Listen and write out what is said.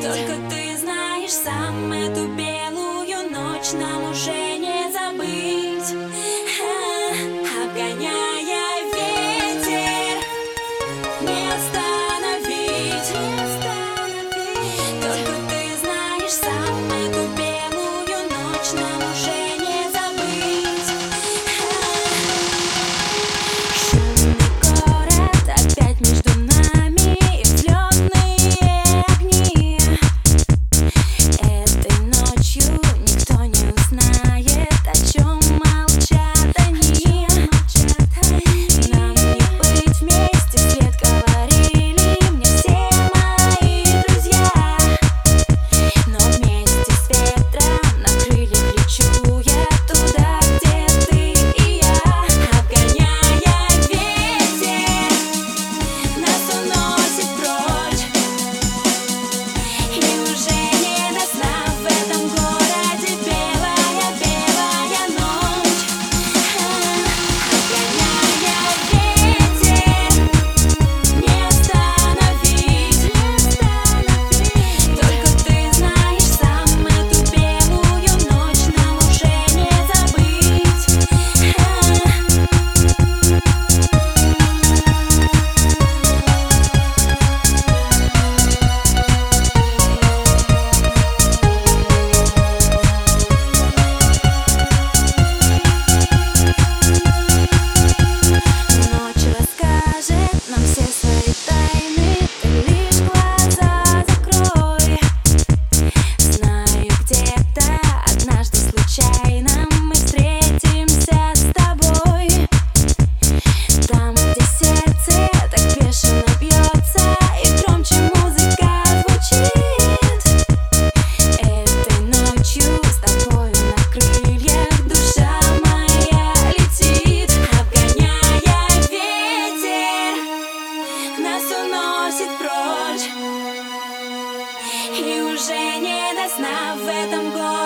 Только ты знаешь сам эту белую ночь Нам уже не забыть. Обгоняя ветер Место уже не до сна в этом городе.